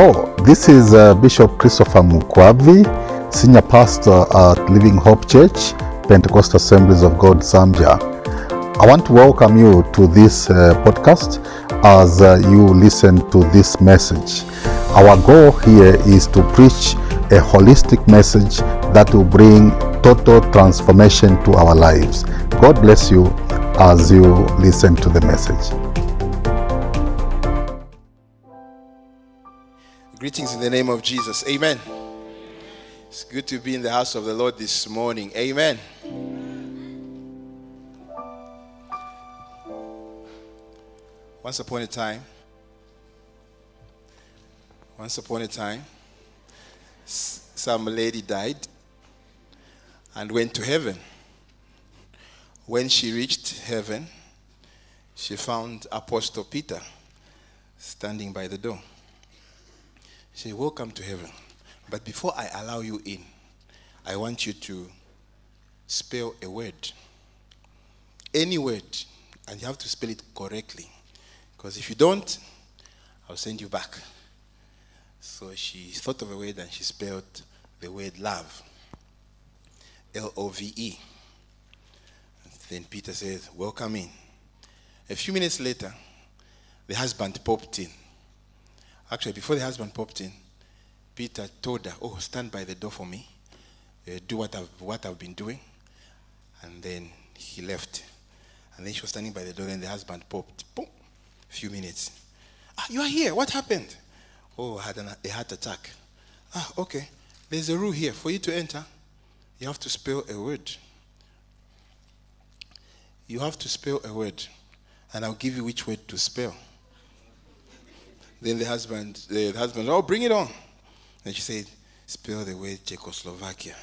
Hello, this is uh, Bishop Christopher Mukwavi, Senior Pastor at Living Hope Church, Pentecostal Assemblies of God, Zambia. I want to welcome you to this uh, podcast as uh, you listen to this message. Our goal here is to preach a holistic message that will bring total transformation to our lives. God bless you as you listen to the message. Greetings in the name of Jesus. Amen. It's good to be in the house of the Lord this morning. Amen. Once upon a time, once upon a time, some lady died and went to heaven. When she reached heaven, she found Apostle Peter standing by the door. Said, Welcome to heaven. But before I allow you in, I want you to spell a word. Any word, and you have to spell it correctly. Because if you don't, I'll send you back. So she thought of a word and she spelled the word love. L O V E. Then Peter said, Welcome in. A few minutes later, the husband popped in. Actually, before the husband popped in, Peter told her, "Oh, stand by the door for me. Uh, do what I've what I've been doing." And then he left. And then she was standing by the door. Then the husband popped. Boom. A few minutes. Ah, you are here. What happened? Oh, I had an, a heart attack. Ah, okay. There's a rule here. For you to enter, you have to spell a word. You have to spell a word, and I'll give you which word to spell. Then the husband, the husband, oh, bring it on. And she said, spell the word Czechoslovakia.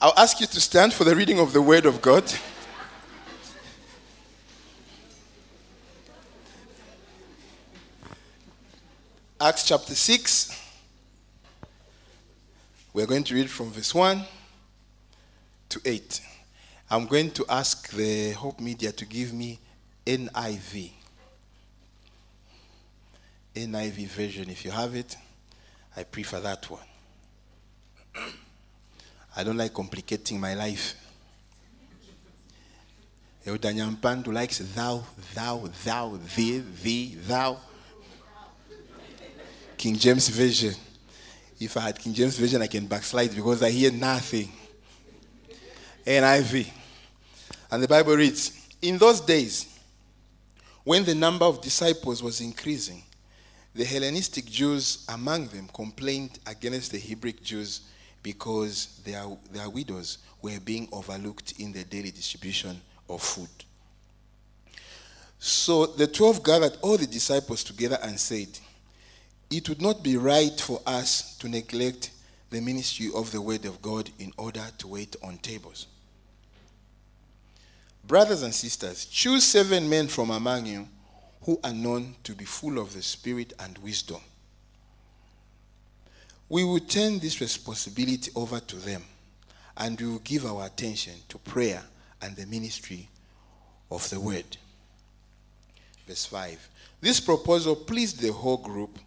I'll ask you to stand for the reading of the word of God. Acts chapter 6. We're going to read from verse 1 to 8. I'm going to ask the Hope Media to give me NIV. NIV version. If you have it, I prefer that one. I don't like complicating my life. Elder Nyampandu likes thou, thou, thou, thee, thee, thou. King James Version. If I had King James Version, I can backslide because I hear nothing. NIV. And the Bible reads In those days, when the number of disciples was increasing, the Hellenistic Jews among them complained against the Hebrew Jews because their, their widows were being overlooked in the daily distribution of food. So the twelve gathered all the disciples together and said, It would not be right for us to neglect the ministry of the word of God in order to wait on tables. Brothers and sisters, choose seven men from among you who are known to be full of the Spirit and wisdom. We will turn this responsibility over to them and we will give our attention to prayer and the ministry of the word. Verse 5. This proposal pleased the whole group.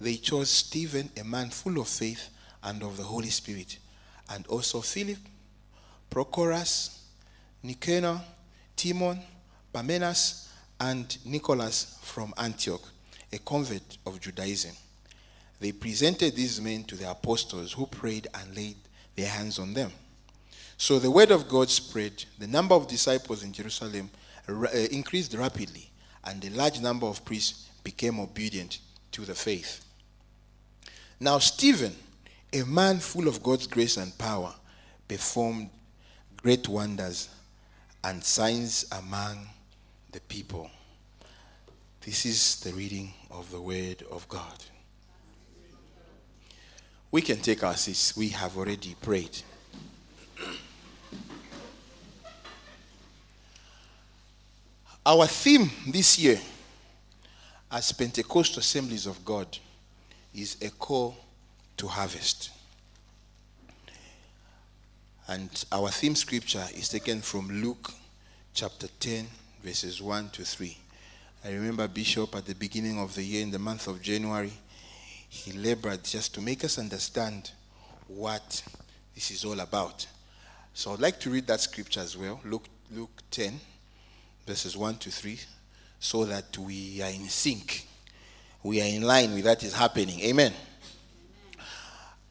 They chose Stephen, a man full of faith and of the Holy Spirit, and also Philip, Prochorus, Nicanor, Timon, Parmenas, and Nicholas from Antioch, a convert of Judaism. They presented these men to the apostles who prayed and laid their hands on them. So the word of God spread. The number of disciples in Jerusalem uh, increased rapidly, and a large number of priests became obedient to the faith. Now, Stephen, a man full of God's grace and power, performed great wonders and signs among the people. This is the reading of the Word of God. We can take our seats. We have already prayed. Our theme this year as Pentecostal Assemblies of God is a call to harvest. And our theme scripture is taken from Luke chapter 10, verses 1 to 3. I remember Bishop at the beginning of the year, in the month of January, he labored just to make us understand what this is all about. So I'd like to read that scripture as well, Luke, Luke 10, verses 1 to 3, so that we are in sync. We are in line with that is happening. Amen.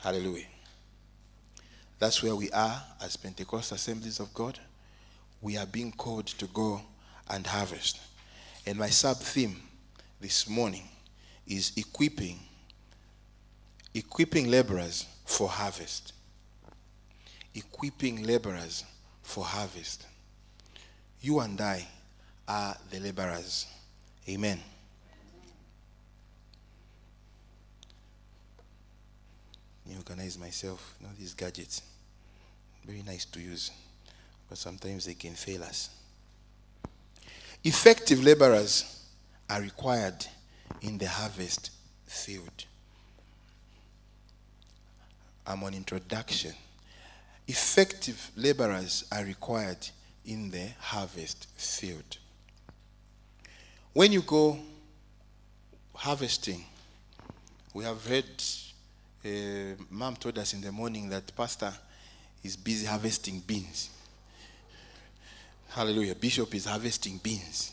Hallelujah. That's where we are as Pentecost Assemblies of God. We are being called to go and harvest. And my sub theme this morning is equipping equipping laborers for harvest. Equipping laborers for harvest. You and I are the laborers. Amen. Me organize myself, you know, these gadgets. Very nice to use, but sometimes they can fail us. Effective laborers are required in the harvest field. I'm on introduction. Effective laborers are required in the harvest field. When you go harvesting, we have heard, uh, Mom told us in the morning that Pastor is busy harvesting beans. Hallelujah. Bishop is harvesting beans.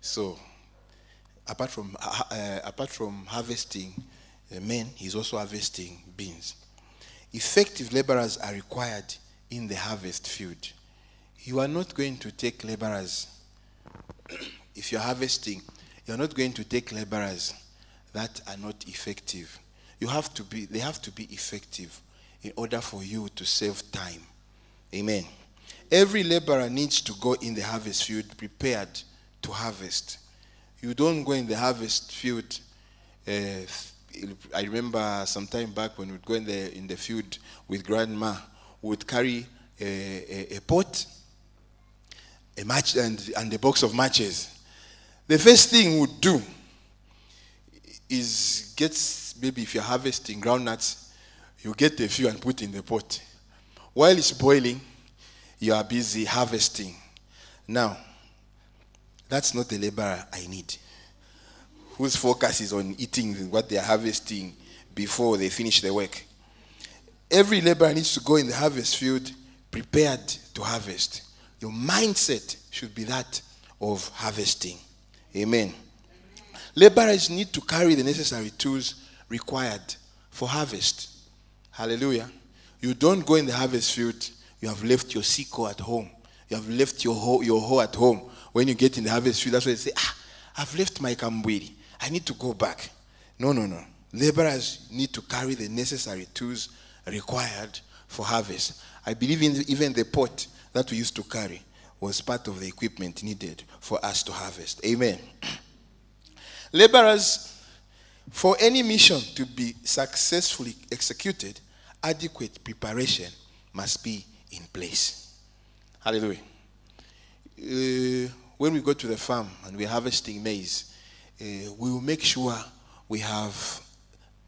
So, apart from, uh, uh, apart from harvesting uh, men, he's also harvesting beans. Effective laborers are required in the harvest field. You are not going to take laborers, if you're harvesting, you're not going to take laborers that are not effective. You have to be, they have to be effective in order for you to save time. Amen. Every laborer needs to go in the harvest field prepared to harvest. You don't go in the harvest field. Uh, I remember some time back when we'd go in the in the field with grandma, would carry a, a, a pot, a match, and and a box of matches. The first thing we'd do is get maybe if you're harvesting groundnuts, you get a few and put in the pot. While it's boiling, you are busy harvesting. Now, that's not the laborer I need. Whose focus is on eating what they are harvesting before they finish the work. Every laborer needs to go in the harvest field prepared to harvest. Your mindset should be that of harvesting. Amen. Laborers need to carry the necessary tools required for harvest. Hallelujah. You don't go in the harvest field, you have left your sickle at home. You have left your hoe, your hoe at home. When you get in the harvest field, that's why they say, ah, I've left my kambwiri. I need to go back. No, no, no. Laborers need to carry the necessary tools required for harvest. I believe in the, even the pot that we used to carry was part of the equipment needed for us to harvest. Amen. Laborers, for any mission to be successfully executed, adequate preparation must be in place. Hallelujah. Uh, when we go to the farm and we're harvesting maize, uh, we will make sure we have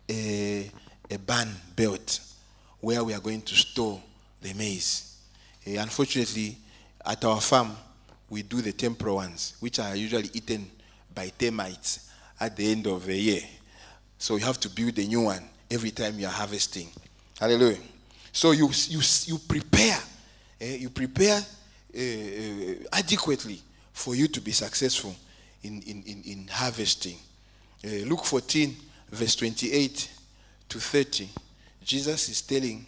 a, a barn built where we are going to store the maize. Uh, unfortunately, at our farm, we do the temporal ones, which are usually eaten by termites at the end of the year. So you have to build a new one every time you are harvesting. Hallelujah. So you, you, you prepare, eh, you prepare uh, uh, adequately for you to be successful in, in, in, in harvesting. Uh, Luke 14, verse 28 to 30, Jesus is telling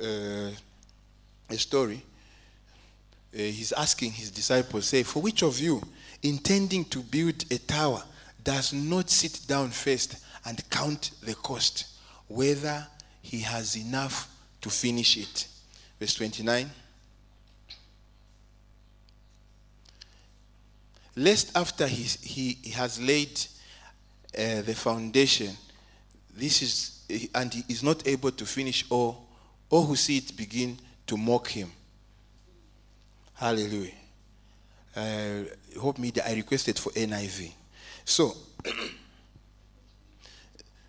a story. he's asking his disciples, say, for which of you intending to build a tower does not sit down first and count the cost, whether he has enough to finish it. Verse 29. lest after he, he, has laid uh, the foundation, this is, and he is not able to finish all, all who see it begin to mock him. Hallelujah. Uh, hope that I requested for NIV. So,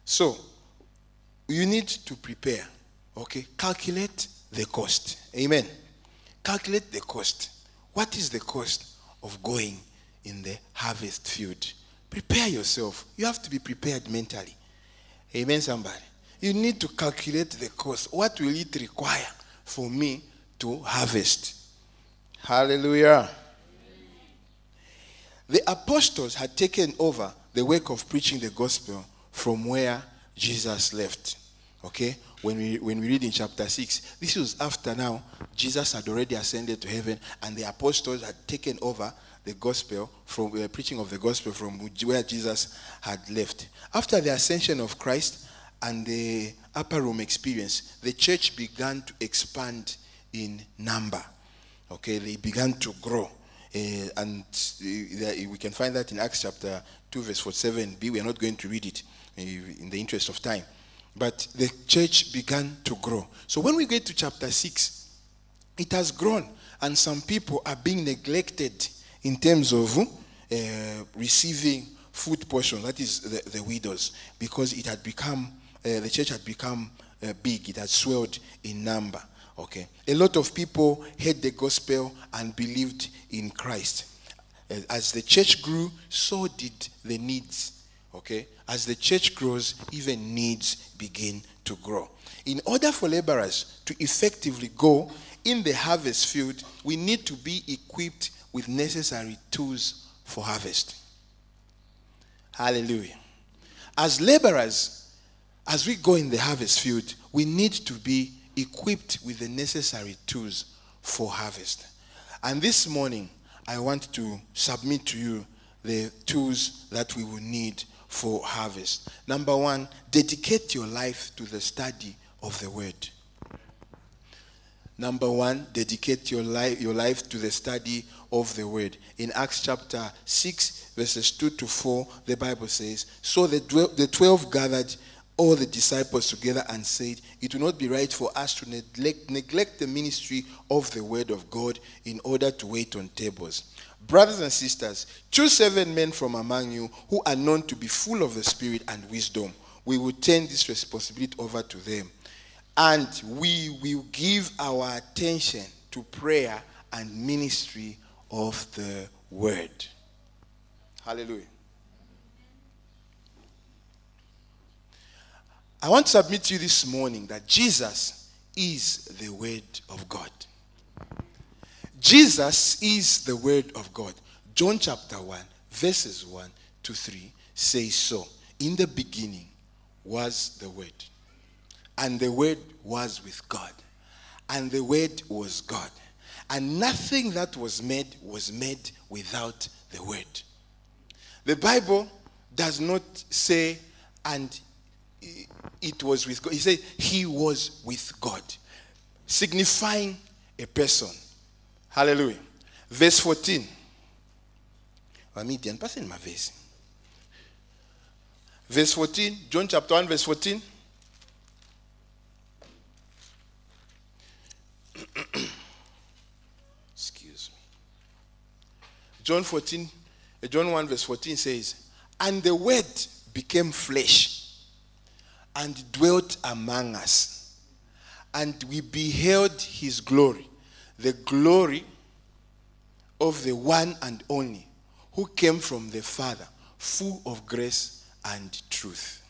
so you need to prepare. Okay, calculate the cost. Amen. Calculate the cost. What is the cost of going in the harvest field? Prepare yourself. You have to be prepared mentally. Amen, somebody. You need to calculate the cost. What will it require for me to harvest? Hallelujah. The apostles had taken over the work of preaching the gospel from where Jesus left. Okay? When we, when we read in chapter 6, this was after now Jesus had already ascended to heaven and the apostles had taken over the gospel from the uh, preaching of the gospel from where Jesus had left. After the ascension of Christ and the upper room experience, the church began to expand in number. Okay, they began to grow. Uh, and uh, we can find that in Acts chapter 2, verse 47b. We are not going to read it in the interest of time. But the church began to grow. So when we get to chapter 6, it has grown, and some people are being neglected in terms of uh, receiving food portion, that is the, the widows, because it had become, uh, the church had become uh, big, it had swelled in number. Okay. A lot of people heard the gospel and believed in Christ. Eh, as the church grew, so did the needs. Okay. As the church grows, even needs begin to grow. In order for laborers to effectively go in the harvest field, we need to be equipped with necessary tools for harvest. Hallelujah. As laborers, as we go in the harvest field, we need to be equipped with the necessary tools for harvest. And this morning, I want to submit to you the tools that we will need for harvest. Number one, dedicate your life to the study of the word. Number one, dedicate your life, your life to the study of the word. In Acts chapter 6, verses 2 to 4, the Bible says, So the, the 12 gathered all the disciples together and said, It will not be right for us to neglect, neglect the ministry of the word of God in order to wait on tables. Brothers and sisters, choose seven men from among you who are known to be full of the Spirit and wisdom. We will turn this responsibility over to them and we will give our attention to prayer and ministry of the word. Hallelujah. I want to submit to you this morning that Jesus is the word of God. Jesus is the word of God. John chapter 1, verses 1 to 3 says so. In the beginning was the word and the Word was with God. And the Word was God. And nothing that was made was made without the Word. The Bible does not say, and it was with God. He said, He was with God, signifying a person. Hallelujah. Verse 14. Verse 14, John chapter 1, verse 14. Excuse me. John 14, uh, John 1, verse 14 says, And the word became flesh and dwelt among us, and we beheld his glory, the glory of the one and only who came from the Father, full of grace and truth.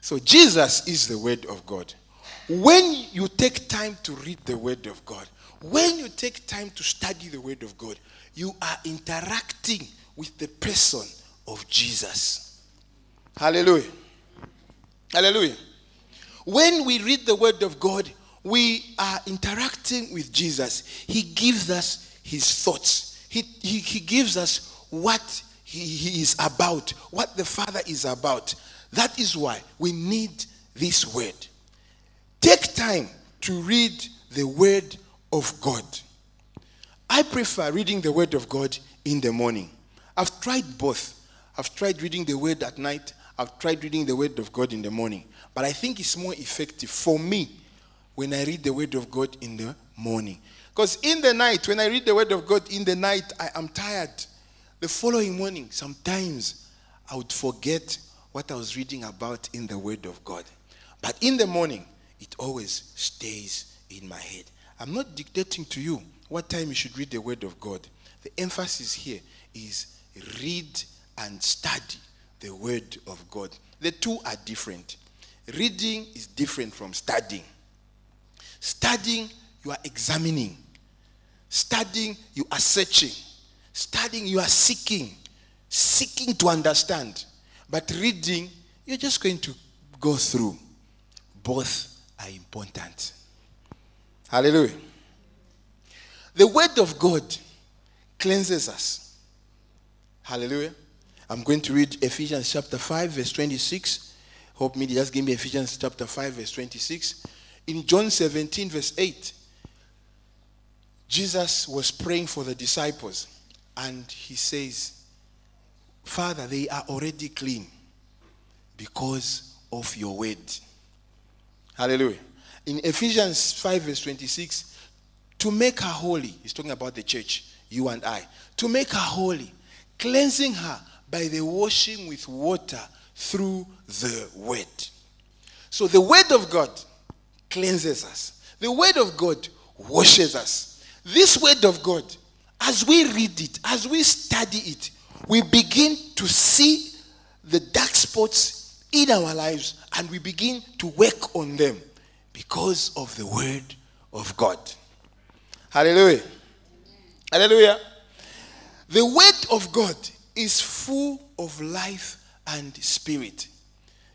So Jesus is the word of God. When you take time to read the Word of God, when you take time to study the Word of God, you are interacting with the person of Jesus. Hallelujah. Hallelujah. When we read the Word of God, we are interacting with Jesus. He gives us his thoughts, he, he, he gives us what he, he is about, what the Father is about. That is why we need this Word. Take time to read the Word of God. I prefer reading the Word of God in the morning. I've tried both. I've tried reading the word at night. I've tried reading the word of God in the morning. But I think it's more effective for me when I read the word of God in the morning. Because in the night, when I read the word of God in the night, I am tired. The following morning, sometimes I would forget what I was reading about in the word of God. But in the morning, it always stays in my head. I'm not dictating to you what time you should read the word of God. The emphasis here is read and study the word of God. The two are different. Reading is different from studying. Studying, you are examining. Studying, you are searching. Studying, you are seeking. Seeking to understand. But reading, you're just going to go through. Both are important. Hallelujah. The word of God cleanses us. Hallelujah. I'm going to read Ephesians chapter 5, verse 26. Hope me, just give me Ephesians chapter 5, verse 26. In John 17, verse 8, Jesus was praying for the disciples and he says, Father, they are already clean because of your word. Hallelujah. In Ephesians 5, verse 26, to make her holy, he's talking about the church, you and I, to make her holy, cleansing her by the washing with water through the word. So the word of God cleanses us, the word of God washes us. This word of God, as we read it, as we study it, we begin to see the dark spots in our lives and we begin to work on them because of the word of God. Hallelujah. Hallelujah. The word of God is full of life and spirit.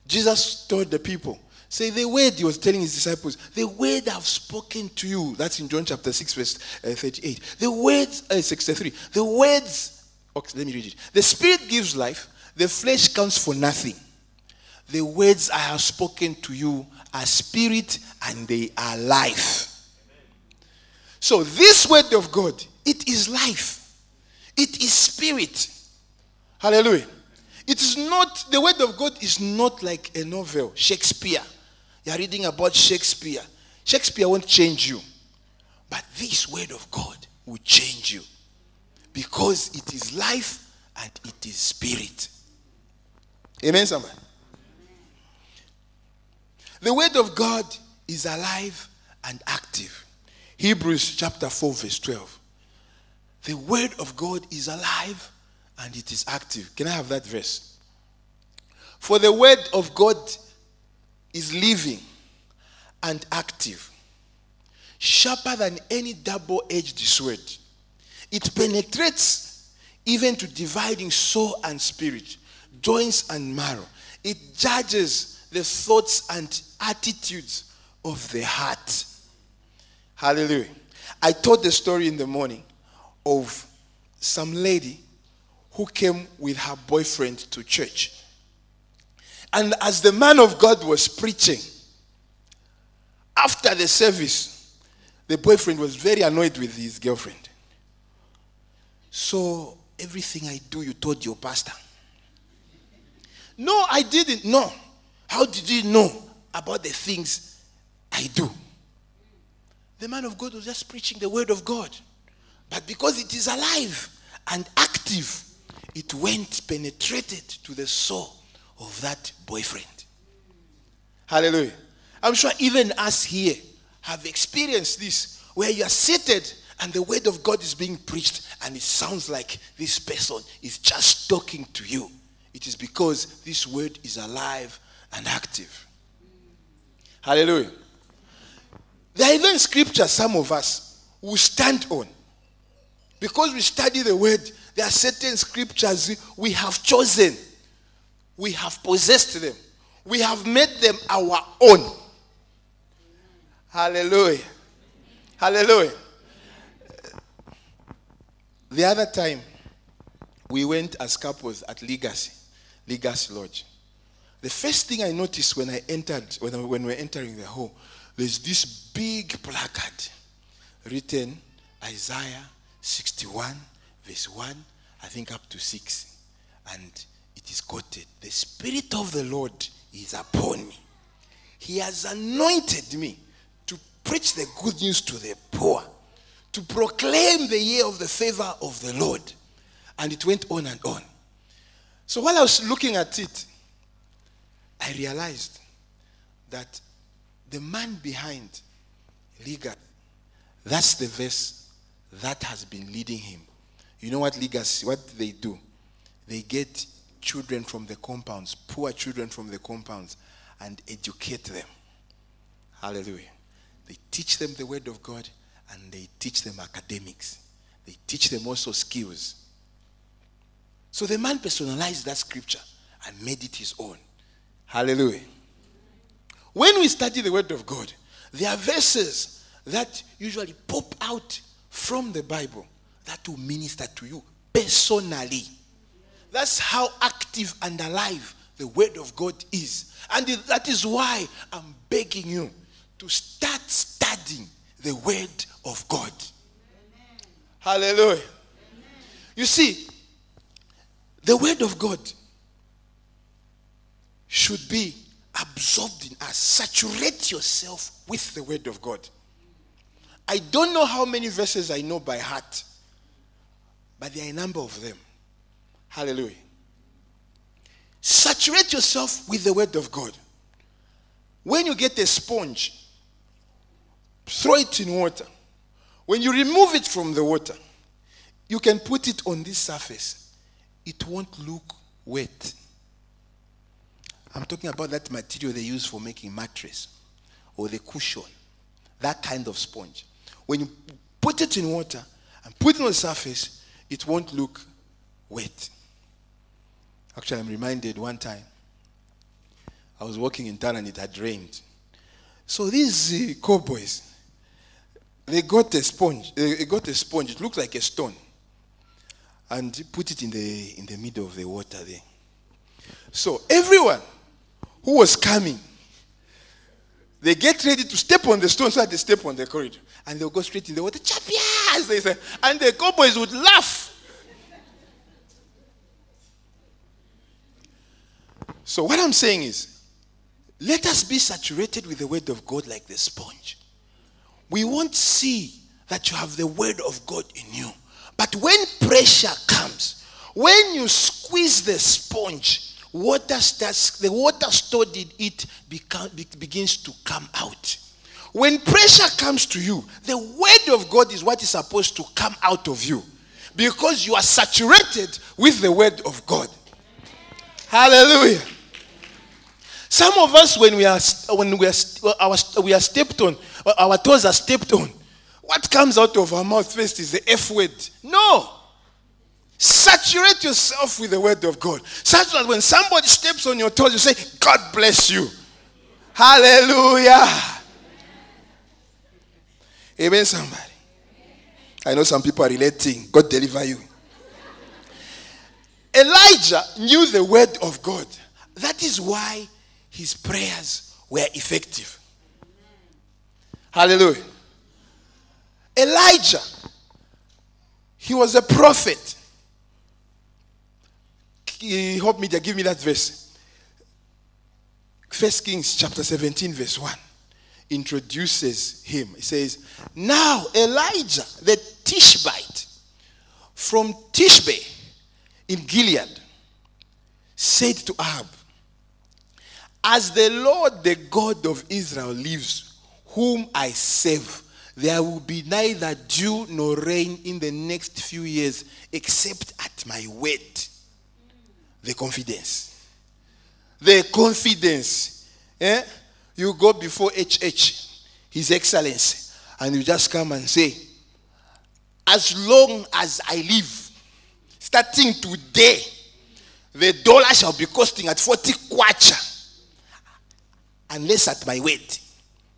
Jesus told the people, say the word he was telling his disciples, the word I've spoken to you. That's in John chapter 6, verse uh, 38. The words, uh, 63. The words, okay, let me read it. The spirit gives life, the flesh counts for nothing. The words I have spoken to you are spirit and they are life. So, this word of God, it is life, it is spirit. Hallelujah. It is not, the word of God is not like a novel, Shakespeare. You're reading about Shakespeare. Shakespeare won't change you. But this word of God will change you. Because it is life and it is spirit. Amen, somebody? The word of God is alive and active. Hebrews chapter 4, verse 12. The word of God is alive and it is active. Can I have that verse? For the word of God is living and active, sharper than any double edged sword. It penetrates even to dividing soul and spirit, joints and marrow. It judges the thoughts and attitudes of the heart. Hallelujah. I told the story in the morning of some lady who came with her boyfriend to church. And as the man of God was preaching, after the service, the boyfriend was very annoyed with his girlfriend. So, everything I do, you told your pastor. No, I didn't. No. How did you know about the things I do? The man of God was just preaching the word of God. But because it is alive and active, it went penetrated to the soul of that boyfriend. Hallelujah. I'm sure even us here have experienced this where you are seated and the word of God is being preached and it sounds like this person is just talking to you. It is because this word is alive and active. Hallelujah. There are even scriptures some of us will stand on. Because we study the word, there are certain scriptures we have chosen, we have possessed them, we have made them our own. Hallelujah. Hallelujah. The other time, we went as couples at Legacy, Legacy Lodge. The first thing I noticed when I entered, when, I, when we were entering the hall, there's this big placard written Isaiah 61, verse 1 I think up to 6. And it is quoted The Spirit of the Lord is upon me. He has anointed me to preach the good news to the poor, to proclaim the year of the favor of the Lord. And it went on and on. So while I was looking at it, I realized that the man behind Liga, that's the verse that has been leading him. You know what legacy, what they do? They get children from the compounds, poor children from the compounds, and educate them. Hallelujah. They teach them the word of God and they teach them academics. They teach them also skills. So the man personalized that scripture and made it his own. Hallelujah. When we study the word of God, there are verses that usually pop out from the Bible that will minister to you personally. That's how active and alive the word of God is. And that is why I'm begging you to start studying the word of God. Amen. Hallelujah. Amen. You see, the word of God should be absorbed in us. Saturate yourself with the word of God. I don't know how many verses I know by heart, but there are a number of them. Hallelujah. Saturate yourself with the word of God. When you get a sponge, throw it in water. When you remove it from the water, you can put it on this surface. It won't look wet. I'm talking about that material they use for making mattress or the cushion, that kind of sponge. When you put it in water and put it on the surface, it won't look wet. Actually, I'm reminded one time I was walking in town and it had rained. So these uh, cowboys, they got a sponge. They got a sponge. It looked like a stone, and put it in the in the middle of the water there. So everyone who was coming, they get ready to step on the stone so they step on the corridor, and they'll go straight in the water. Chapias, they say, and the cowboys would laugh. So what I'm saying is, let us be saturated with the word of God like the sponge. We won't see that you have the word of God in you. But when pressure comes, when you squeeze the sponge, water starts, the water stored in it begins to come out. When pressure comes to you, the word of God is what is supposed to come out of you because you are saturated with the word of God. Hallelujah. Some of us, when we are when we are our, we are stepped on, our toes are stepped on. What comes out of our mouth first is the F word. No. Saturate yourself with the word of God. Such that when somebody steps on your toes, you say, God bless you. Hallelujah. Amen, somebody. I know some people are relating. God deliver you. Elijah knew the word of God. That is why his prayers were effective. Hallelujah. Elijah, he was a prophet. Help me media, give me that verse. First Kings chapter 17, verse 1 introduces him. He says, Now Elijah, the Tishbite from Tishbe in Gilead, said to Ahab, as the Lord, the God of Israel, lives, whom I serve, there will be neither dew nor rain in the next few years except at my word. The confidence. The confidence. Eh? You go before HH, His Excellency, and you just come and say, As long as I live, starting today, the dollar shall be costing at 40 kwacha unless at my weight.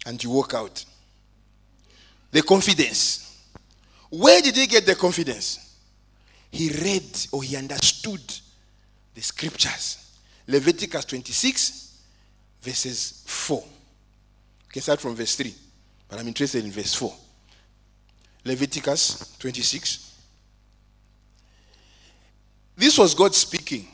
And you walk out. The confidence. Where did he get the confidence? He read or he understood the scriptures. Leviticus 26, verses 4. You can start from verse 3, but I'm interested in verse 4. Leviticus 26. This was God speaking.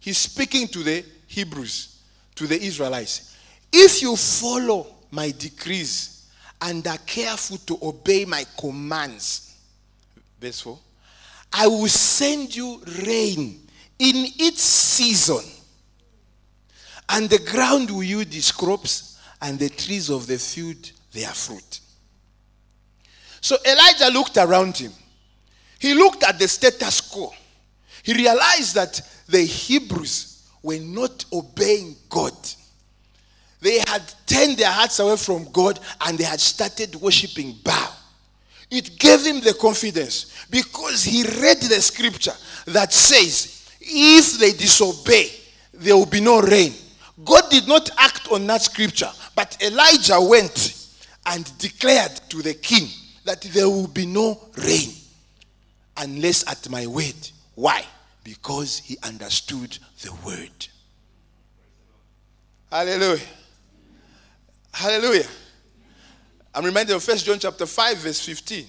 He's speaking to the Hebrews, to the Israelites. If you follow my decrees and are careful to obey my commands, verse 4, I will send you rain in its season, and the ground will yield its crops, and the trees of the field their fruit. So Elijah looked around him. He looked at the status quo. He realized that the Hebrews were not obeying God. They had turned their hearts away from God and they had started worshiping Baal. It gave him the confidence because he read the scripture that says, if they disobey, there will be no rain. God did not act on that scripture, but Elijah went and declared to the king that there will be no rain unless at my word. Why? Because he understood the word. Hallelujah. Hallelujah. I'm reminded of First John chapter 5, verse 15,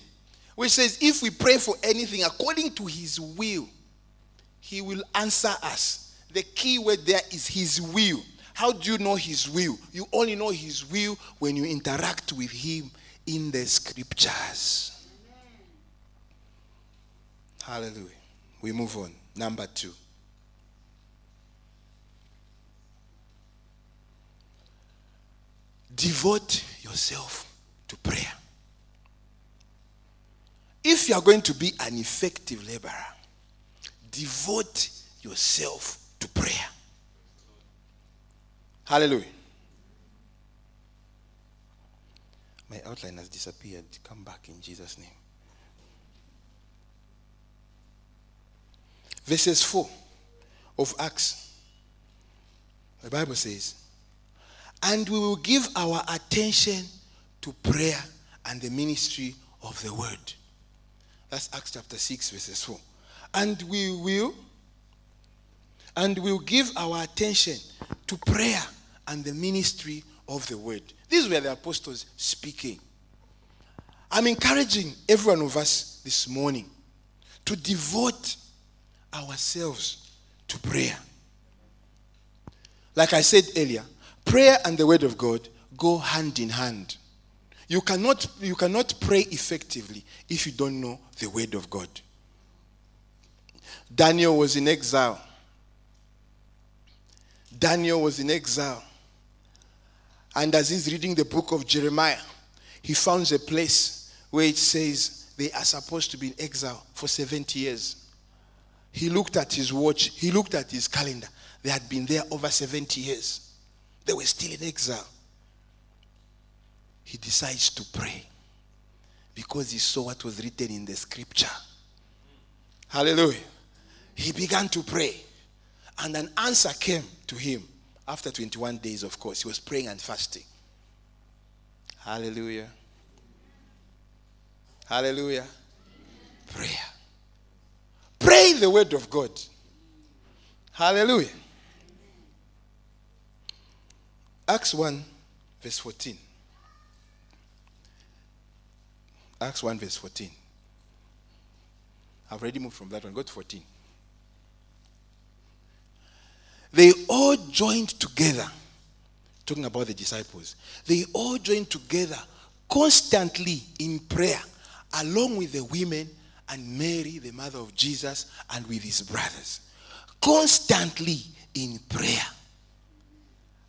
which says, If we pray for anything according to his will, he will answer us. The key word there is his will. How do you know his will? You only know his will when you interact with him in the scriptures. Hallelujah. We move on. Number two. Devote yourself to prayer. If you are going to be an effective laborer, devote yourself to prayer. Hallelujah. My outline has disappeared. Come back in Jesus' name. Verses 4 of Acts. The Bible says, and we will give our attention to prayer and the ministry of the word. That's Acts chapter 6, verses 4. And we will, and we'll give our attention to prayer and the ministry of the word. These were the apostles speaking. I'm encouraging every one of us this morning to devote ourselves to prayer. Like I said earlier, prayer and the word of God go hand in hand. You cannot, you cannot pray effectively if you don't know the word of God. Daniel was in exile. Daniel was in exile. And as he's reading the book of Jeremiah, he found a place where it says they are supposed to be in exile for 70 years. He looked at his watch, he looked at his calendar. They had been there over 70 years. They were still in exile. He decides to pray because he saw what was written in the scripture. Hallelujah. He began to pray, and an answer came to him after 21 days, of course. He was praying and fasting. Hallelujah. Hallelujah. Prayer. Pray the word of God. Hallelujah. Acts 1, verse 14. Acts 1, verse 14. I've already moved from that one. Go to 14. They all joined together, talking about the disciples. They all joined together constantly in prayer, along with the women and Mary, the mother of Jesus, and with his brothers. Constantly in prayer.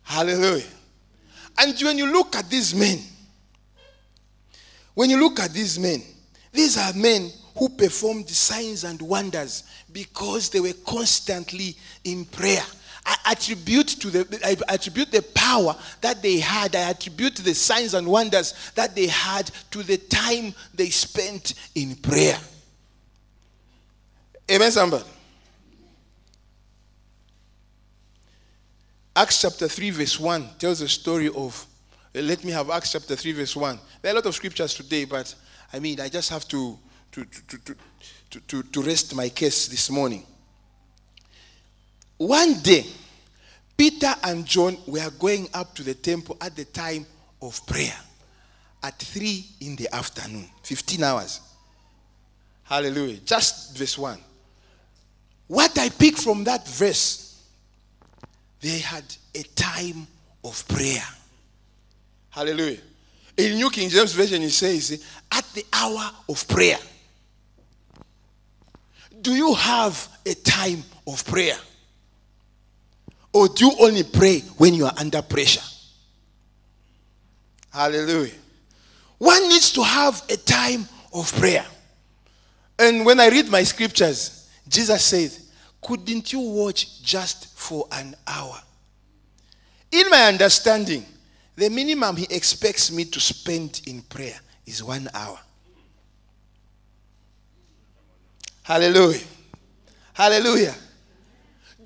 Hallelujah. And when you look at these men, when you look at these men, these are men who performed signs and wonders because they were constantly in prayer. I attribute to the I attribute the power that they had. I attribute the signs and wonders that they had to the time they spent in prayer. Amen, somebody. Acts chapter 3, verse 1 tells the story of. Let me have Acts chapter 3, verse 1. There are a lot of scriptures today, but I mean, I just have to, to, to, to, to, to, to rest my case this morning. One day, Peter and John were going up to the temple at the time of prayer at 3 in the afternoon, 15 hours. Hallelujah. Just verse 1. What I pick from that verse, they had a time of prayer. Hallelujah. In New King James Version, it says, at the hour of prayer. Do you have a time of prayer? Or do you only pray when you are under pressure? Hallelujah. One needs to have a time of prayer. And when I read my scriptures, Jesus said, Couldn't you watch just for an hour? In my understanding, the minimum he expects me to spend in prayer is one hour. Hallelujah. Hallelujah.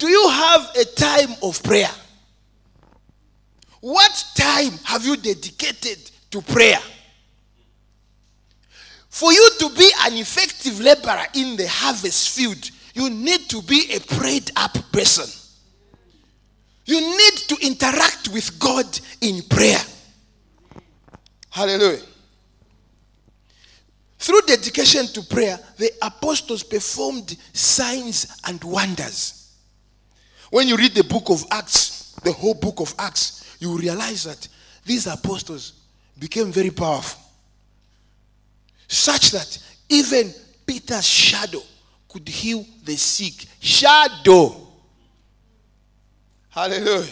Do you have a time of prayer? What time have you dedicated to prayer? For you to be an effective laborer in the harvest field, you need to be a prayed up person. You need to interact with God in prayer. Hallelujah. Through dedication to prayer, the apostles performed signs and wonders. When you read the book of Acts, the whole book of Acts, you realize that these apostles became very powerful. Such that even Peter's shadow could heal the sick. Shadow. Hallelujah.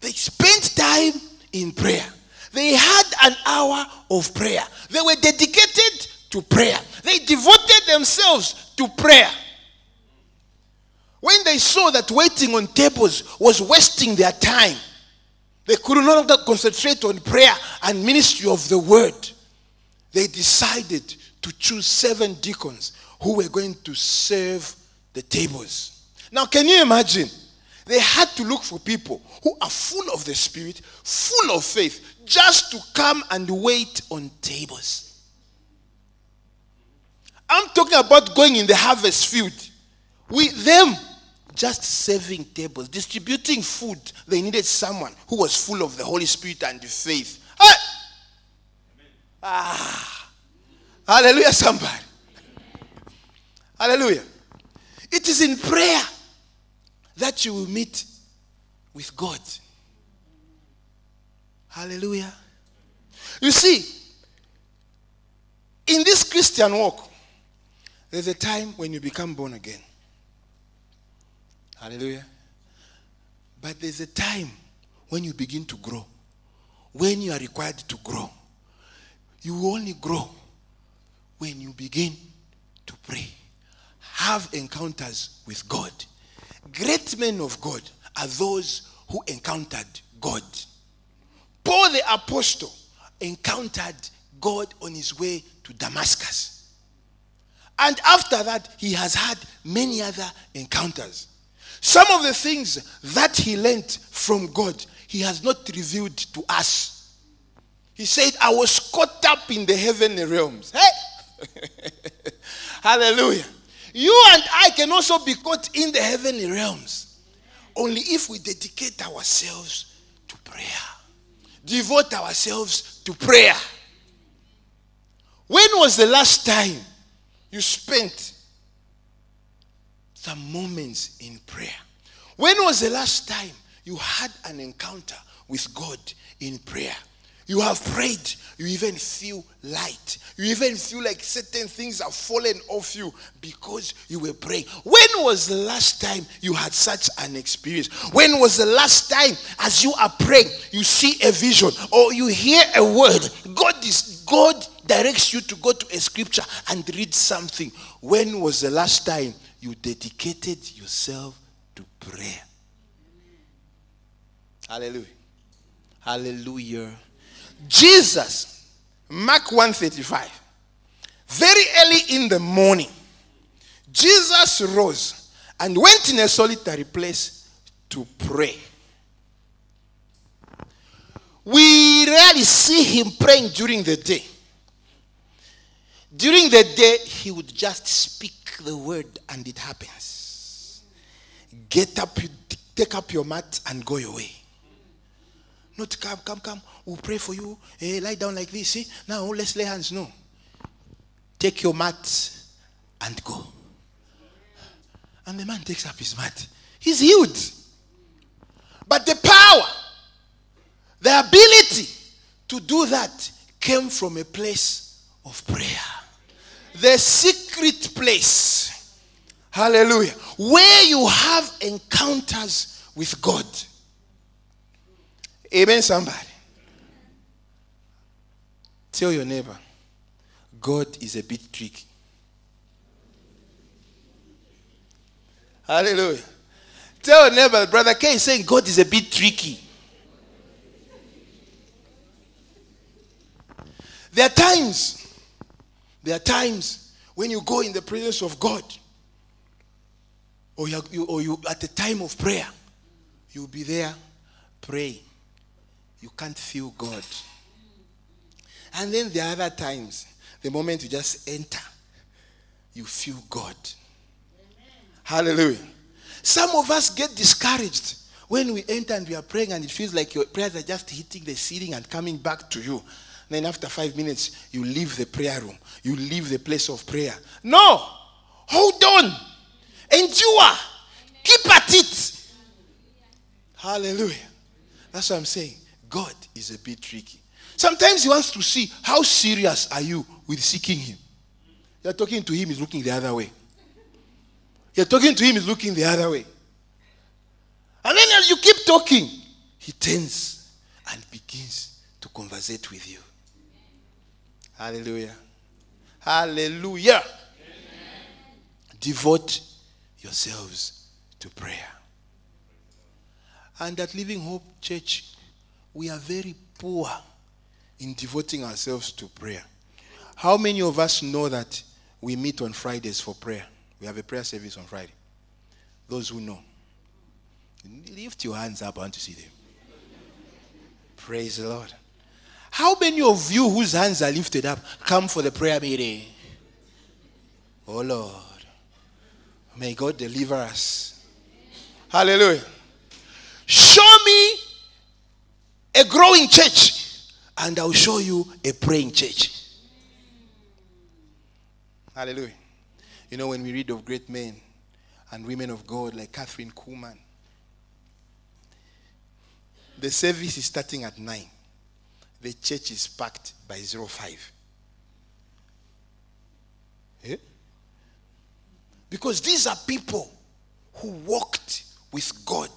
They spent time in prayer. They had an hour of prayer. They were dedicated to prayer. They devoted themselves to prayer. When they saw that waiting on tables was wasting their time, they could no longer concentrate on prayer and ministry of the word. They decided to choose seven deacons who were going to serve the tables. Now, can you imagine? They had to look for people who are full of the Spirit, full of faith, just to come and wait on tables. I'm talking about going in the harvest field. With them, just serving tables, distributing food. They needed someone who was full of the Holy Spirit and the faith. Hey! Ah. Hallelujah, somebody. Hallelujah. It is in prayer that you will meet with God. Hallelujah. You see, in this Christian walk, there's a time when you become born again. Hallelujah. But there's a time when you begin to grow, when you are required to grow. You only grow when you begin to pray, have encounters with God. Great men of God are those who encountered God. Paul the apostle encountered God on his way to Damascus. And after that, he has had many other encounters. Some of the things that he learned from God, he has not revealed to us. He said, I was caught up in the heavenly realms. Hey! Hallelujah. You and I can also be caught in the heavenly realms. Only if we dedicate ourselves to prayer, devote ourselves to prayer. When was the last time you spent some moments in prayer? When was the last time you had an encounter with God in prayer? You have prayed. You even feel light. You even feel like certain things have fallen off you because you were praying. When was the last time you had such an experience? When was the last time, as you are praying, you see a vision or you hear a word? God is God directs you to go to a scripture and read something. When was the last time you dedicated yourself to prayer? Hallelujah. Hallelujah. Jesus, Mark 135, very early in the morning, Jesus rose and went in a solitary place to pray. We rarely see him praying during the day. During the day, he would just speak the word and it happens. Get up, take up your mat and go your way. Not come, come, come. We'll pray for you. Hey, lie down like this. See? Now let's lay hands. No. Take your mat and go. And the man takes up his mat. He's healed. But the power, the ability to do that came from a place of prayer. The secret place. Hallelujah. Where you have encounters with God. Amen, somebody. Tell your neighbor, God is a bit tricky. Hallelujah. Tell your neighbor, Brother K is saying God is a bit tricky. There are times, there are times when you go in the presence of God, or you, or you at the time of prayer, you'll be there praying. You can't feel God. And then are other times, the moment you just enter, you feel God. Hallelujah. Some of us get discouraged when we enter and we are praying and it feels like your prayers are just hitting the ceiling and coming back to you. Then after five minutes, you leave the prayer room. You leave the place of prayer. No! Hold on. Endure. Keep at it. Hallelujah. That's what I'm saying. God is a bit tricky. Sometimes he wants to see how serious are you with seeking him. You're talking to him, he's looking the other way. You're talking to him, he's looking the other way. And then as you keep talking, he turns and begins to conversate with you. Hallelujah. Hallelujah. Amen. Devote yourselves to prayer. And at Living Hope Church, we are very poor in devoting ourselves to prayer. How many of us know that we meet on Fridays for prayer? We have a prayer service on Friday. Those who know. Lift your hands up. I want to see them. Praise the Lord. How many of you whose hands are lifted up come for the prayer meeting? Oh Lord. May God deliver us. Hallelujah. Show me a growing church, and I'll show you a praying church. Hallelujah. You know, when we read of great men and women of God like Kathryn Kuhlman, the service is starting at 9. The church is packed by 05. Yeah? Because these are people who walked with God.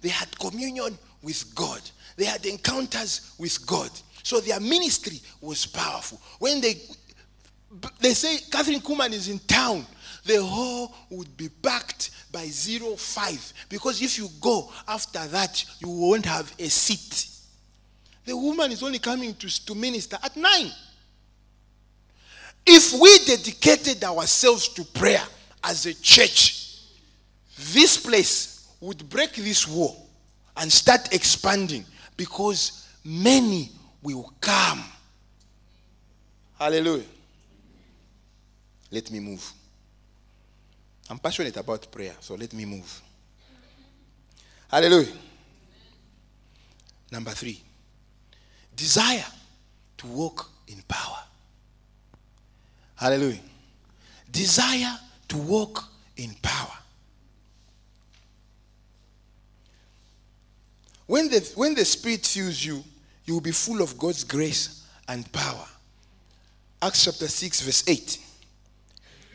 They had communion with God. They had encounters with God. So their ministry was powerful. When they they say Kathryn Kuhlman is in town, the hall would be packed by zero five because if you go after that, you won't have a seat. The woman is only coming to, to minister at nine. If we dedicated ourselves to prayer as a church, this place would break this wall and start expanding because many will come. Hallelujah. Let me move. I'm passionate about prayer, so let me move. Hallelujah. Number three, desire to walk in power. Hallelujah. Desire to walk in power. When the, when the Spirit fills you, you will be full of God's grace and power. Acts chapter 6, verse 8.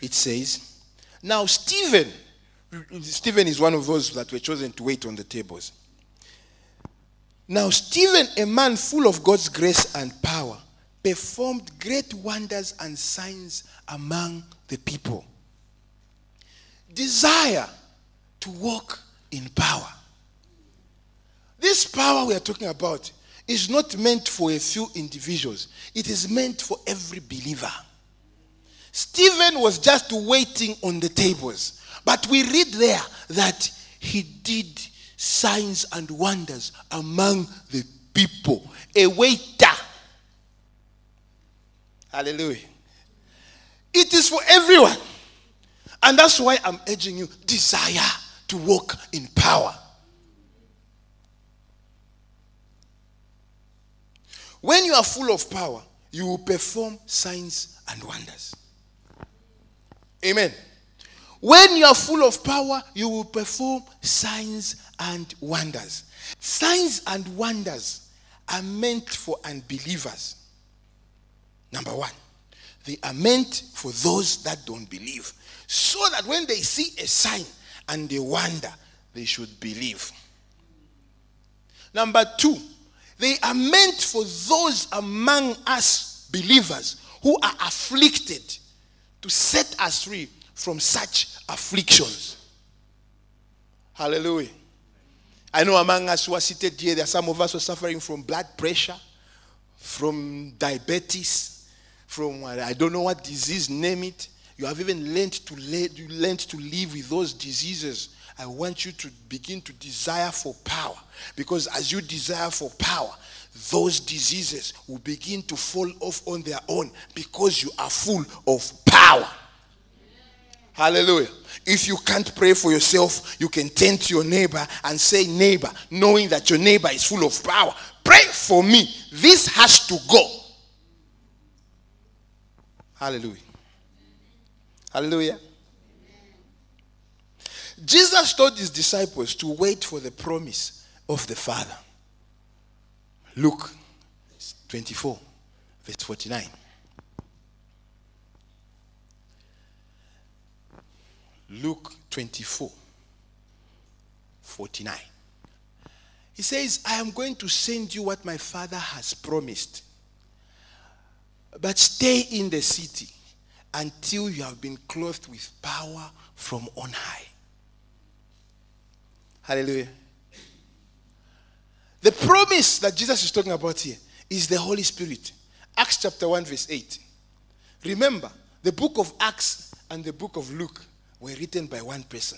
It says, Now Stephen, Stephen is one of those that were chosen to wait on the tables. Now, Stephen, a man full of God's grace and power, performed great wonders and signs among the people. Desire to walk in power. This power we are talking about is not meant for a few individuals, it is meant for every believer. Stephen was just waiting on the tables, but we read there that he did signs and wonders among the people. A waiter. Hallelujah. It is for everyone. And that's why I'm urging you desire to walk in power. When you are full of power, you will perform signs and wonders. Amen. When you are full of power, you will perform signs and wonders. Signs and wonders are meant for unbelievers. Number one, they are meant for those that don't believe. So that when they see a sign and they wonder, they should believe. Number two, they are meant for those among us believers who are afflicted to set us free from such afflictions. Hallelujah. I know among us who are seated here, there are some of us who are suffering from blood pressure, from diabetes, from I don't know what disease, name it. You have even learned to, you learned to live with those diseases. I want you to begin to desire for power. Because as you desire for power, those diseases will begin to fall off on their own because you are full of power. Hallelujah. If you can't pray for yourself, you can turn to your neighbor and say, Neighbor, knowing that your neighbor is full of power, pray for me. This has to go. Hallelujah. Hallelujah. Jesus told his disciples to wait for the promise of the Father. Luke 24, verse 49. Luke 24, 49. He says, I am going to send you what my father has promised. But stay in the city until you have been clothed with power from on high. Hallelujah. The promise that Jesus is talking about here is the Holy Spirit. Acts chapter 1, verse 8. Remember, the book of Acts and the book of Luke were written by one person.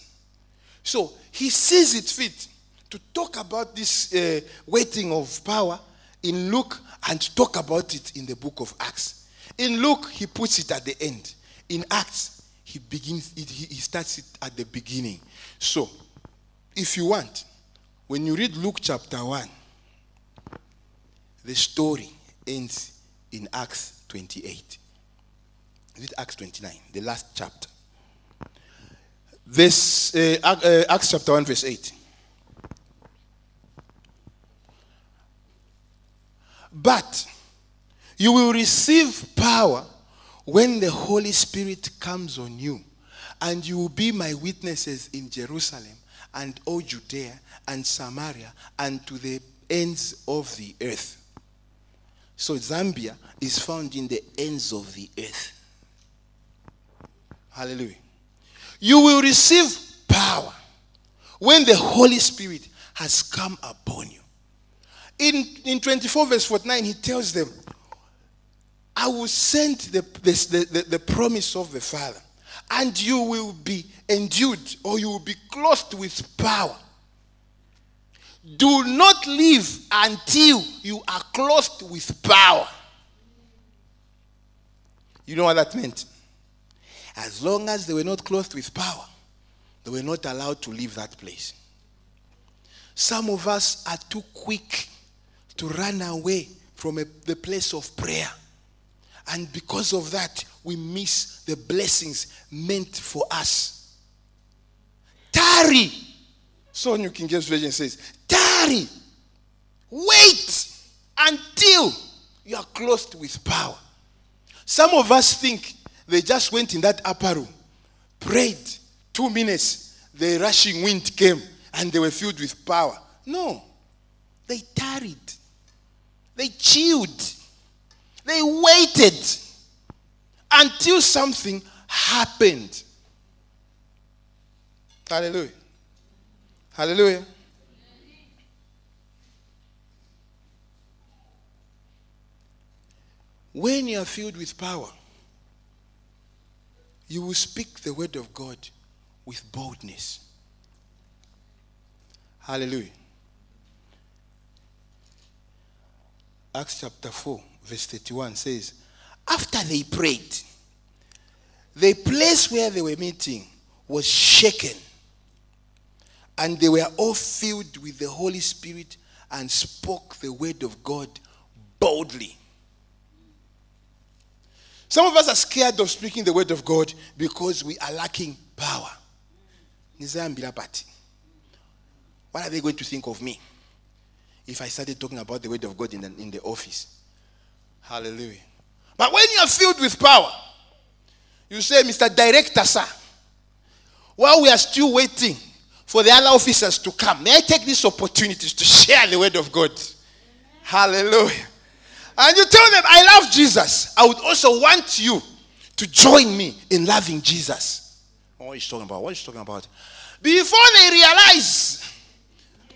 So he sees it fit to talk about this uh, waiting of power in Luke and talk about it in the book of Acts. In Luke, he puts it at the end. In Acts, he begins it, he starts it at the beginning. So, if you want, when you read Luke chapter 1, the story ends in Acts 28. Read Acts 29, the last chapter. This uh, uh, Acts chapter 1, verse 8. But you will receive power when the Holy Spirit comes on you, and you will be my witnesses in Jerusalem and all Judea and Samaria and to the ends of the earth. So Zambia is found in the ends of the earth. Hallelujah. You will receive power when the Holy Spirit has come upon you. In, in 24 verse 49, he tells them, I will send the, the, the, the promise of the Father, and you will be endued or you will be clothed with power. Do not live until you are clothed with power. You know what that meant? As long as they were not clothed with power, they were not allowed to leave that place. Some of us are too quick to run away from a, the place of prayer. And because of that, we miss the blessings meant for us. Tarry. So New King James Version says, tarry. Wait until you are clothed with power. Some of us think they just went in that upper room, prayed, two minutes, the rushing wind came, and they were filled with power. No. They tarried. They chilled. They waited until something happened. Hallelujah. Hallelujah. When you are filled with power, you will speak the word of God with boldness. Hallelujah. Acts chapter 4, verse 31 says, After they prayed, the place where they were meeting was shaken, and they were all filled with the Holy Spirit and spoke the word of God boldly. Some of us are scared of speaking the word of God because we are lacking power. What are they going to think of me if I started talking about the word of God in the, in the office? Hallelujah. But when you are filled with power, you say, Mr. Director, sir, while we are still waiting for the other officers to come, may I take this opportunity to share the word of God? Hallelujah. And you tell them, I love Jesus. I would also want you to join me in loving Jesus. What is talking about? What is talking about? Before they realize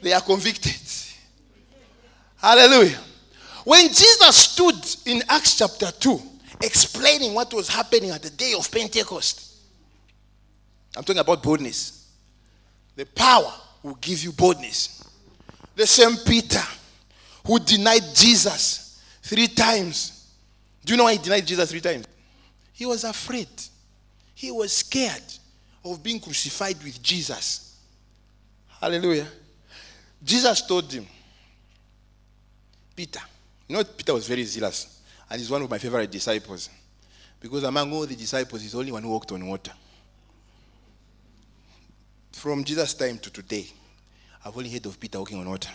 they are convicted. Hallelujah. When Jesus stood in Acts chapter 2, explaining what was happening at the day of Pentecost, I'm talking about boldness. The power will give you boldness. The same Peter who denied Jesus three times. Do you know why he denied Jesus three times? He was afraid. He was scared of being crucified with Jesus. Hallelujah. Jesus told him, Peter, you know, Peter was very zealous, and he's one of my favorite disciples. Because among all the disciples, he's the only one who walked on water. From Jesus' time to today, I've only heard of Peter walking on water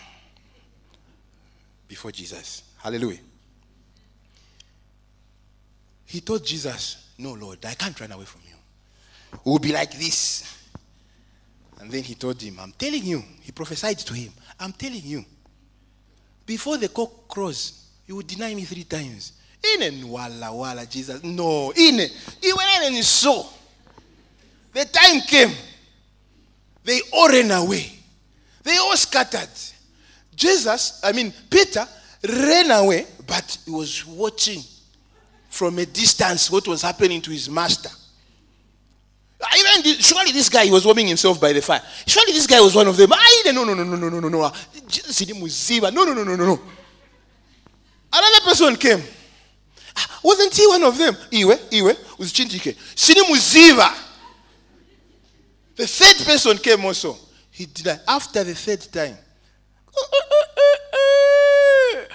before Jesus. Hallelujah. He told Jesus, No, Lord, I can't run away from you. It will be like this. And then he told him, I'm telling you, he prophesied to him, I'm telling you, before the cock crows, you will deny me three times. Ine wala wala Jesus. No, ine. Iwenene ni so. The time came. They all ran away. They all scattered. Jesus, I mean, Peter ran away, but he was watching from a distance what was happening to his master. Ah, even the, surely this guy was warming himself by the fire. Surely this guy was one of them. Ah, I no no no no no no no no. Ah, Jesus No no no no no no. Another person came. Ah, wasn't he one of them? Iwe, Iwe, usichindike. Sini muziva. The third person came also. He did that after the third time.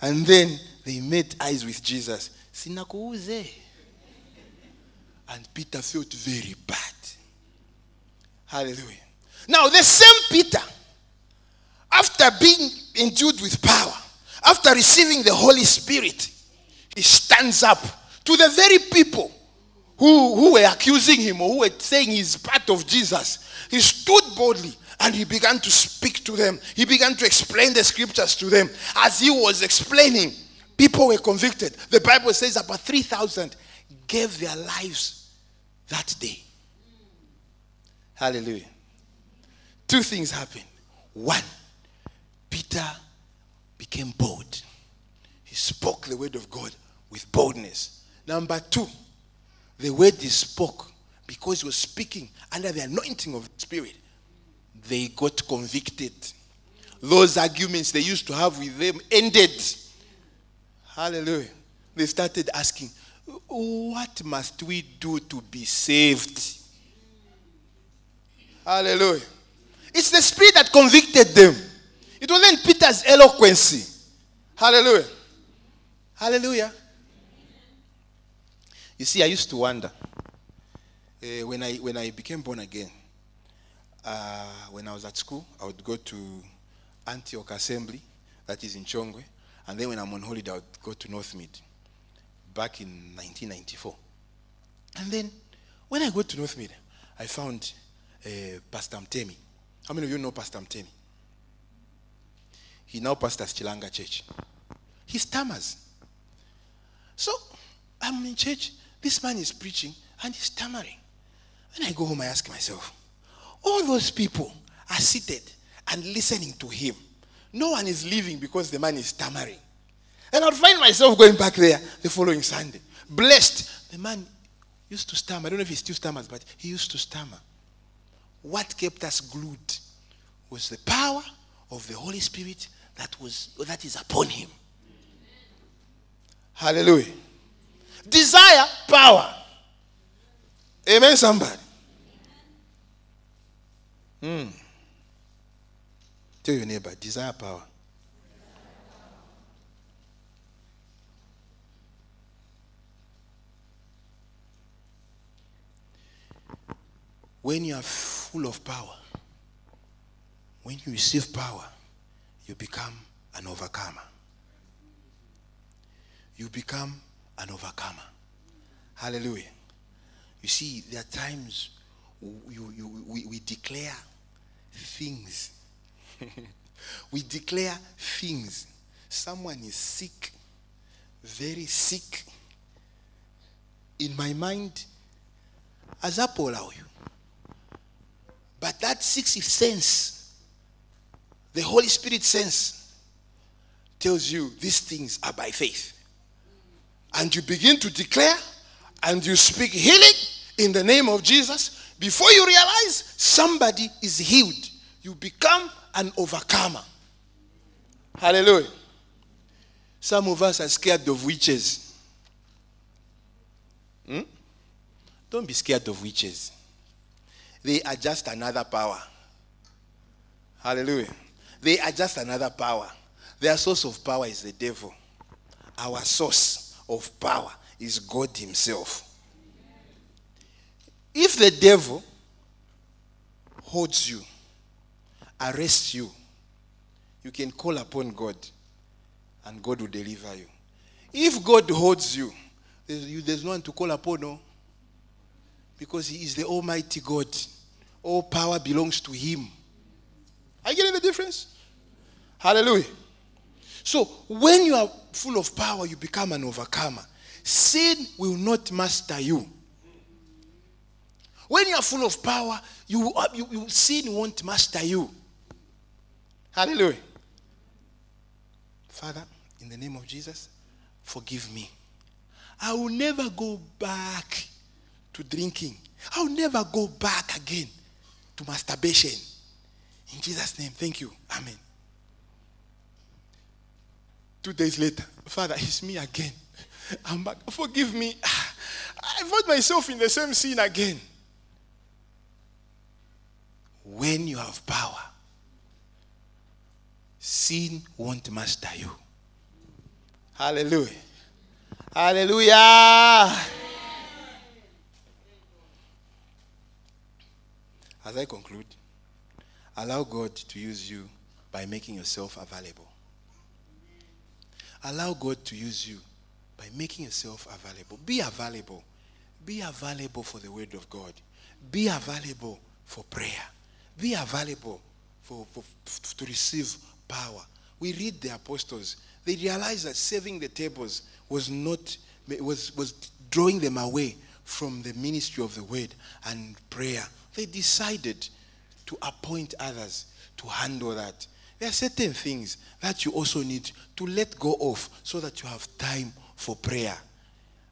And then they made eyes with Jesus. Sinakuuze. And Peter felt very bad. Hallelujah. Now, the same Peter, after being endued with power, after receiving the Holy Spirit, he stands up to the very people who, who were accusing him or who were saying he's part of Jesus. He stood boldly and he began to speak to them. He began to explain the scriptures to them. As he was explaining, people were convicted. The Bible says about 3,000 gave their lives that day. Hallelujah. Two things happened. One, Peter became bold. He spoke the word of God with boldness. Number two, the word he spoke because he was speaking under the anointing of the Spirit, they got convicted. Those arguments they used to have with them ended. Hallelujah. They started asking, What must we do to be saved? Hallelujah. It's the Spirit that convicted them. It wasn't Peter's eloquency. Hallelujah. Hallelujah. You see, I used to wonder uh, when, I, when I became born again, uh, when I was at school, I would go to Antioch Assembly, that is in Chongwe, and then when I'm on holiday, I would go to Northmead back in 1994. And then when I go to Northmead, I found uh, Pastor Mtemi. How many of you know Pastor Mtemi? He now pastors Chilanga Church. He stammers. So I'm in church. This man is preaching and he's stammering. When I go home, I ask myself, all those people are seated and listening to him. No one is leaving because the man is stammering. And I'll find myself going back there the following Sunday. Blessed. The man used to stammer. I don't know if he still stammers, but he used to stammer. What kept us glued was the power of the Holy Spirit that was that is upon him. Hallelujah. Desire power. Amen, somebody. Hmm. Tell your neighbor, desire power. When you are full of power, when you receive power, you become an overcomer. You become an overcomer. Hallelujah. You see, there are times you, you, we, we declare things we declare things. Someone is sick, very sick. In my mind, as Apple, you. But that sixth sense, the Holy Spirit sense, tells you these things are by faith. And you begin to declare and you speak healing in the name of Jesus. Before you realize somebody is healed, you become an overcomer. Hallelujah. Some of us are scared of witches. Hmm? Don't be scared of witches. They are just another power. Hallelujah. They are just another power. Their source of power is the devil. Our source of power is God Himself. If the devil holds you, arrests you, you can call upon God and God will deliver you. If God holds you, there's, there's no one to call upon, no? Because He is the Almighty God. All power belongs to Him. Are you getting the difference? Hallelujah. So, when you are full of power, you become an overcomer. Sin will not master you. When you are full of power, you, you, you sin won't master you. Hallelujah. Father, in the name of Jesus, forgive me. I will never go back to drinking. I will never go back again to masturbation. In Jesus' name, thank you. Amen. Two days later, Father, it's me again. I'm back. Forgive me. I found myself in the same sin again. When you have power, sin won't master you. Hallelujah. Hallelujah. As I conclude, allow God to use you by making yourself available. Allow God to use you by making yourself available. Be available. Be available for the word of God. Be available for prayer. Be available for, for, to receive power. We read the apostles. They realized that saving the tables was not was, was drawing them away from the ministry of the word and prayer. They decided to appoint others to handle that. There are certain things that you also need to let go of so that you have time for prayer.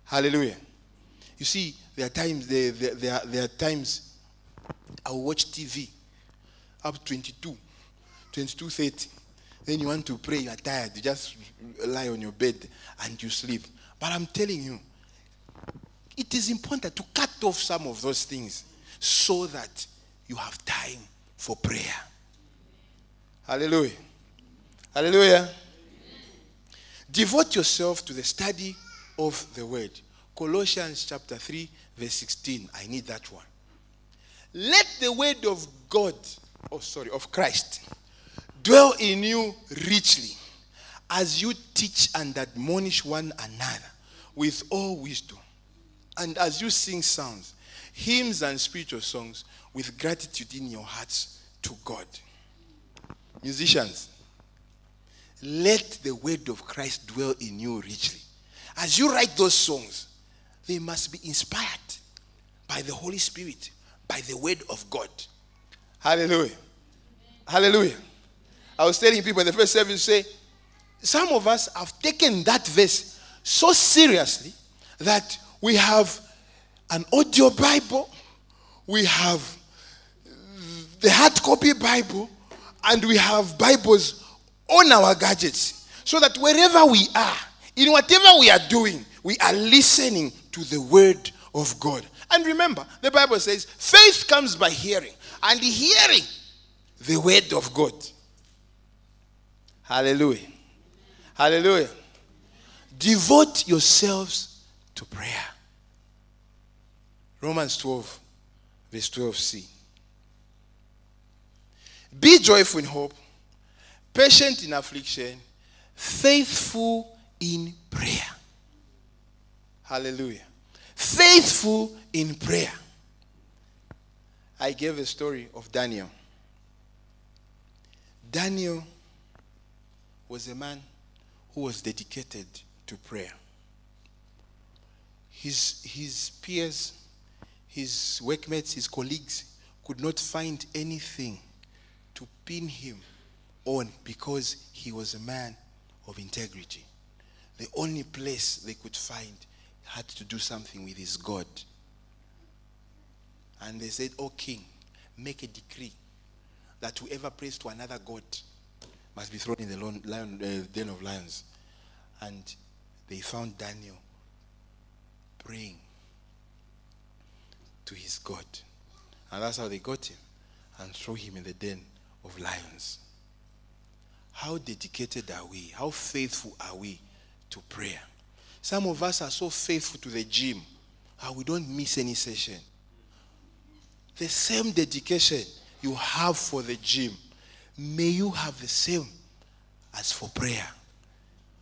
Hallelujah. You see, there are times there, there, there, are, there are times I watch TV up 22, 22, 30. Then you want to pray, you are tired, you just lie on your bed and you sleep. But I'm telling you, it is important to cut off some of those things so that you have time for prayer. Hallelujah. Hallelujah. Devote yourself to the study of the word. Colossians chapter 3, verse 16. I need that one. Let the word of God, oh, sorry, of Christ, dwell in you richly as you teach and admonish one another with all wisdom, and as you sing psalms, hymns, and spiritual songs with gratitude in your hearts to God. Musicians, let the word of Christ dwell in you richly. As you write those songs, they must be inspired by the Holy Spirit, by the word of God. Hallelujah. Hallelujah. I was telling people in the first service, say, some of us have taken that verse so seriously that we have an audio Bible, we have the hard copy Bible, and we have Bibles on our gadgets so that wherever we are, in whatever we are doing, we are listening to the word of God. And remember, the Bible says faith comes by hearing, and hearing the word of God. Hallelujah. Hallelujah. Devote yourselves to prayer. Romans 12, verse 12c. Be joyful in hope, patient in affliction, faithful in prayer. Hallelujah. Faithful in prayer. I gave a story of Daniel. Daniel was a man who was dedicated to prayer. His, his peers, his workmates, his colleagues could not find anything to pin him on because he was a man of integrity. The only place they could find had to do something with his God. And they said, Oh, king, make a decree that whoever prays to another God must be thrown in the lion, uh, den of lions. And they found Daniel praying to his God. And that's how they got him and threw him in the den of lions. How dedicated are we? How faithful are we to prayer? Some of us are so faithful to the gym, how we don't miss any session. The same dedication you have for the gym, may you have the same as for prayer.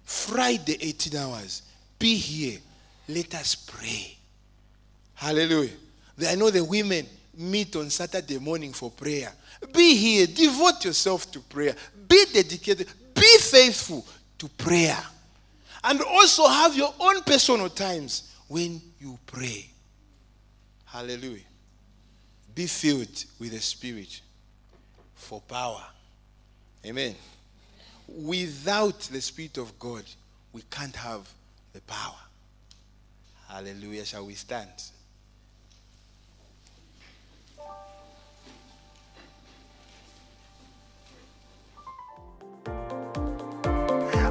Friday, 18 hours, be here. Let us pray. Hallelujah. I know the women meet on Saturday morning for prayer. Be here. Devote yourself to prayer. Be dedicated. Be faithful to prayer. And also have your own personal times when you pray. Hallelujah. Be filled with the Spirit for power. Amen. Without the Spirit of God, we can't have the power. Hallelujah. Shall we stand?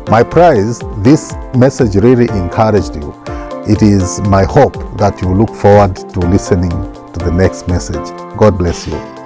My prize, this message really encouraged you. It is my hope that you look forward to listening to the next message. God bless you.